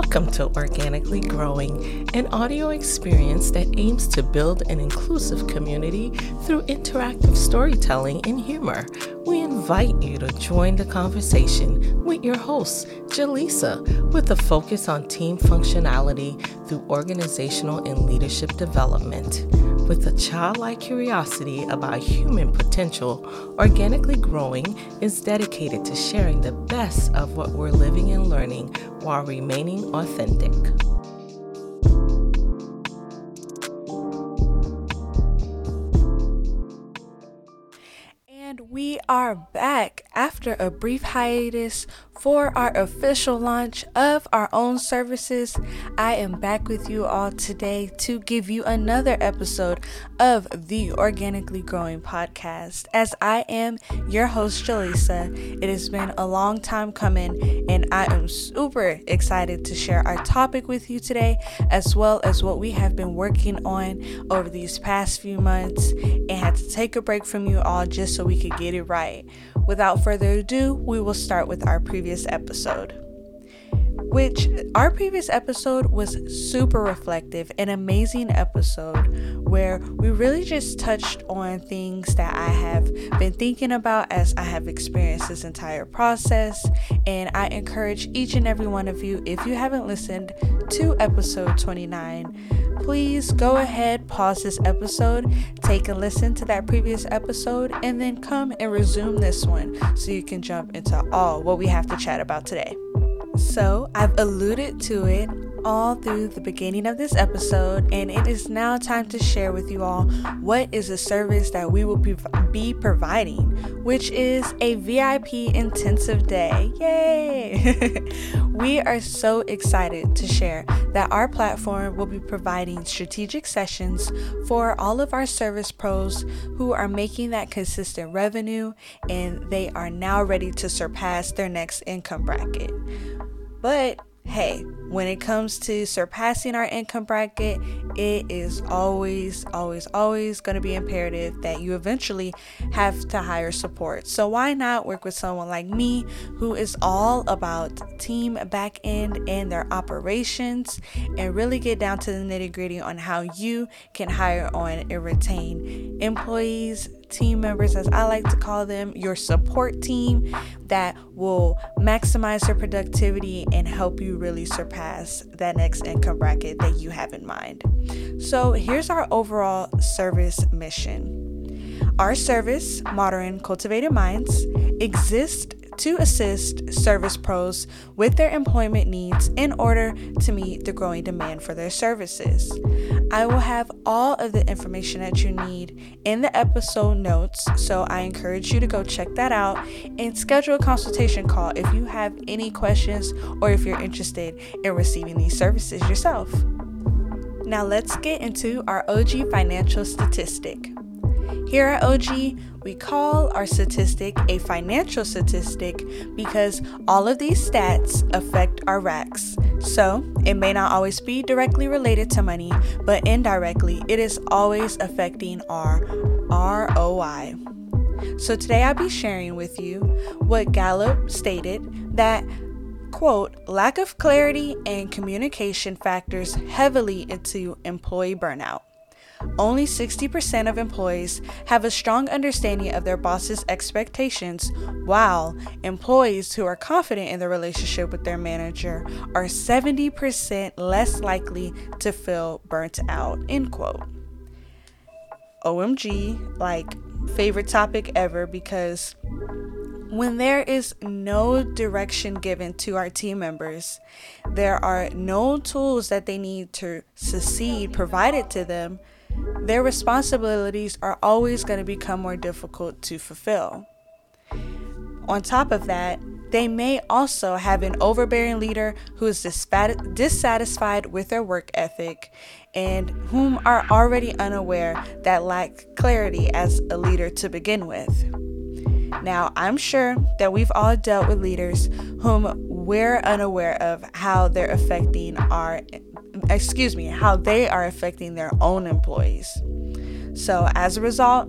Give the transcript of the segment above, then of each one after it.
Welcome to Organically Growing, an audio experience that aims to build an inclusive community through interactive storytelling and humor. We invite you to join the conversation with your host, Jaleesa, with a focus on team functionality through organizational and leadership development. With a childlike curiosity about human potential, Organically Growing is dedicated to sharing the best of what we're living and learning while remaining authentic. And we are back after a brief hiatus for our official launch of our own services. I am back with you all today to give you another episode of the Organically Growing podcast. As I am your host, Jaleesa, it has been a long time coming, and I am super excited to share our topic with you today, as well as what we have been working on over these past few months, and had to take a break from you all just so we could get it right. Without further ado, we will start with our previous episode. Which our previous episode was super reflective, an amazing episode where we really just touched on things that I have been thinking about as I have experienced this entire process. And I encourage each and every one of you, if you haven't listened to episode 29, please go ahead, pause this episode, take a listen to that previous episode, and then come and resume this one so you can jump into all what we have to chat about today. So, I've alluded to it all through the beginning of this episode, and it is now time to share with you all what is a service that we will be, providing, which is a VIP intensive day. Yay! we are so excited to share that our platform will be providing strategic sessions for all of our service pros who are making that consistent revenue and they are now ready to surpass their next income bracket. But hey, when it comes to surpassing our income bracket, it is always, always, always going to be imperative that you eventually have to hire support. So, why not work with someone like me who is all about team back end and their operations and really get down to the nitty gritty on how you can hire on and retain employees team members, as I like to call them, your support team that will maximize your productivity and help you really surpass that next income bracket that you have in mind. So, here's our overall service mission. Our service, Modern Cultivated Minds, exists to assist service pros with their employment needs in order to meet the growing demand for their services. I will have all of the information that you need in the episode notes, so I encourage you to go check that out and schedule a consultation call if you have any questions or if you're interested in receiving these services yourself. Now, let's get into our OG financial statistic. Here at OG, we call our statistic a financial statistic because all of these stats affect our racks. So, it may not always be directly related to money, but indirectly, it is always affecting our ROI. So, today I'll be sharing with you what Gallup stated that quote, lack of clarity and communication factors heavily into employee burnout. Only 60% of employees have a strong understanding of their boss's expectations, while employees who are confident in their relationship with their manager are 70% less likely to feel burnt out. End quote. OMG, like, favorite topic ever because when there is no direction given to our team members, there are no tools that they need to succeed provided to them their responsibilities are always going to become more difficult to fulfill. On top of that, they may also have an overbearing leader who is dissatisfied with their work ethic and whom are already unaware that lack clarity as a leader to begin with. Now, I'm sure that we've all dealt with leaders whom we're unaware of how they're affecting our excuse me, how they are affecting their own employees. So, as a result,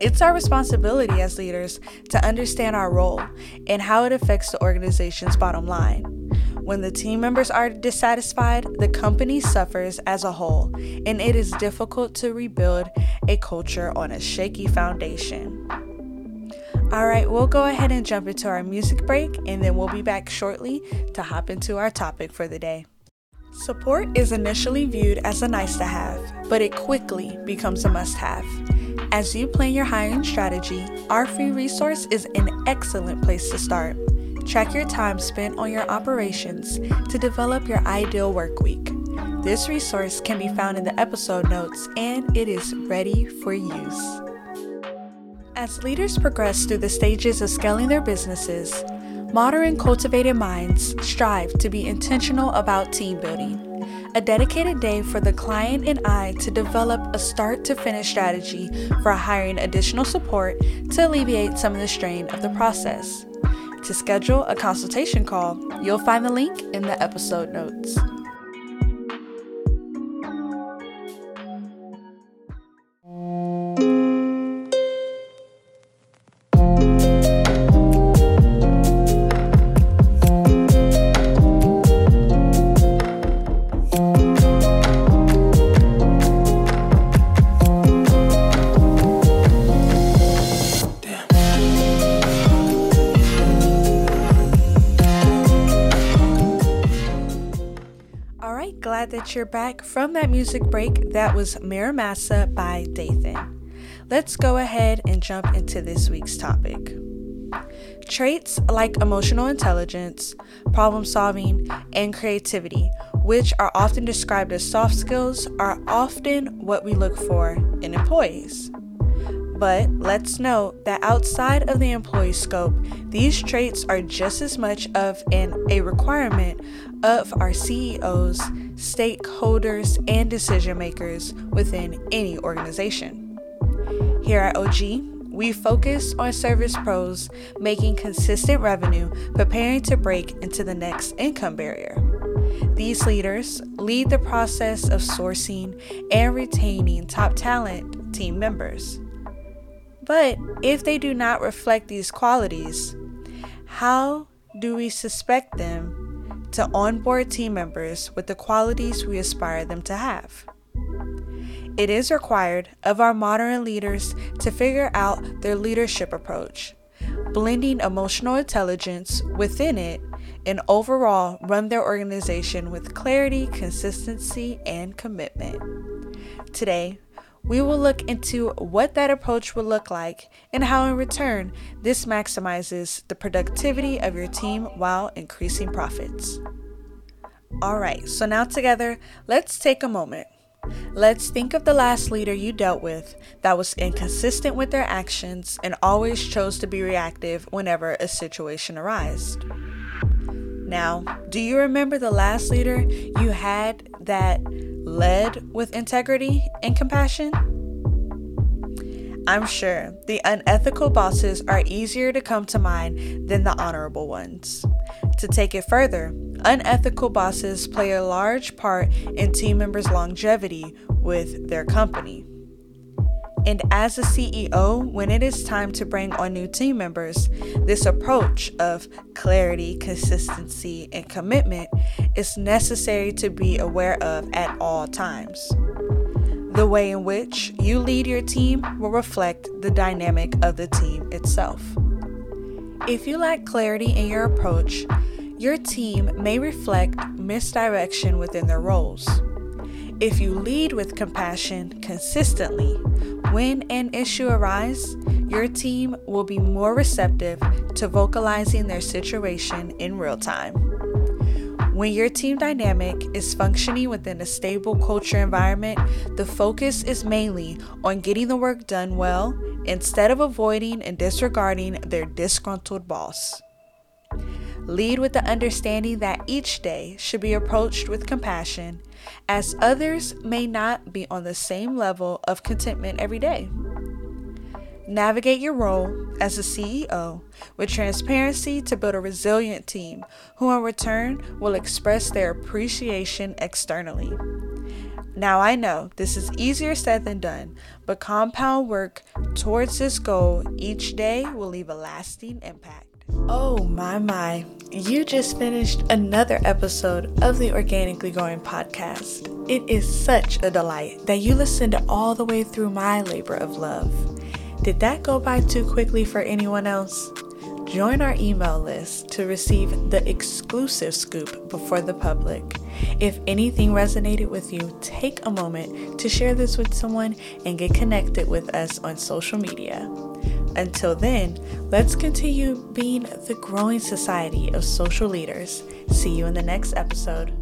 It's our responsibility as leaders to understand our role and how it affects the organization's bottom line. When the team members are dissatisfied, the company suffers as a whole, and it is difficult to rebuild a culture on a shaky foundation. All right, we'll go ahead and jump into our music break, and then we'll be back shortly to hop into our topic for the day. Support is initially viewed as a nice to have, but it quickly becomes a must have. As you plan your hiring strategy, our free resource is an excellent place to start. Track your time spent on your operations to develop your ideal work week. This resource can be found in the episode notes and it is ready for use. As leaders progress through the stages of scaling their businesses, modern cultivated minds strive to be intentional about team building a dedicated day for the client and I to develop a start to finish strategy for hiring additional support to alleviate some of the strain of the process. To schedule a consultation call, you'll find the link in the episode notes. That you're back from that music break. That was Mirror Masa by Dathan. Let's go ahead and jump into this week's topic. Traits like emotional intelligence, problem solving, and creativity, which are often described as soft skills, are often what we look for in employees. But let's note that outside of the employee scope, these traits are just as much of an a requirement of our CEOs, stakeholders, and decision makers within any organization. Here at OG, we focus on service pros making consistent revenue, preparing to break into the next income barrier. These leaders lead the process of sourcing and retaining top talent team members. But if they do not reflect these qualities, how do we suspect them to onboard team members with the qualities we aspire them to have? It is required of our modern leaders to figure out their leadership approach, blending emotional intelligence within it, and overall run their organization with clarity, consistency, and commitment. Today, we will look into what that approach will look like and how, in return, this maximizes the productivity of your team while increasing profits. All right, so now together, let's take a moment. Let's think of the last leader you dealt with that was inconsistent with their actions and always chose to be reactive whenever a situation arose. Now, do you remember the last leader you had that led with integrity and compassion? I'm sure the unethical bosses are easier to come to mind than the honorable ones. To take it further, unethical bosses play a large part in team members' longevity with their company. And as a CEO, when it is time to bring on new team members, this approach of clarity, consistency, and commitment is necessary to be aware of at all times. The way in which you lead your team will reflect the dynamic of the team itself. If you lack clarity in your approach, your team may reflect misdirection within their roles. If you lead with compassion consistently, when an issue arises, your team will be more receptive to vocalizing their situation in real time. When your team dynamic is functioning within a stable culture environment, the focus is mainly on getting the work done well instead of avoiding and disregarding their disgruntled boss. Lead with the understanding that each day should be approached with compassion, as others may not be on the same level of contentment every day. Navigate your role as a CEO with transparency to build a resilient team who, in return, will express their appreciation externally. Now I know this is easier said than done, but compound work towards this goal each day will leave a lasting impact. Oh my my, you just finished another episode of the Organically Growing podcast. It is such a delight that you listened all the way through my labor of love. Did that go by too quickly for anyone else? Join our email list to receive the exclusive scoop before the public. If anything resonated with you, take a moment to share this with someone and get connected with us on social media. Until then, let's continue being the growing society of social leaders. See you in the next episode.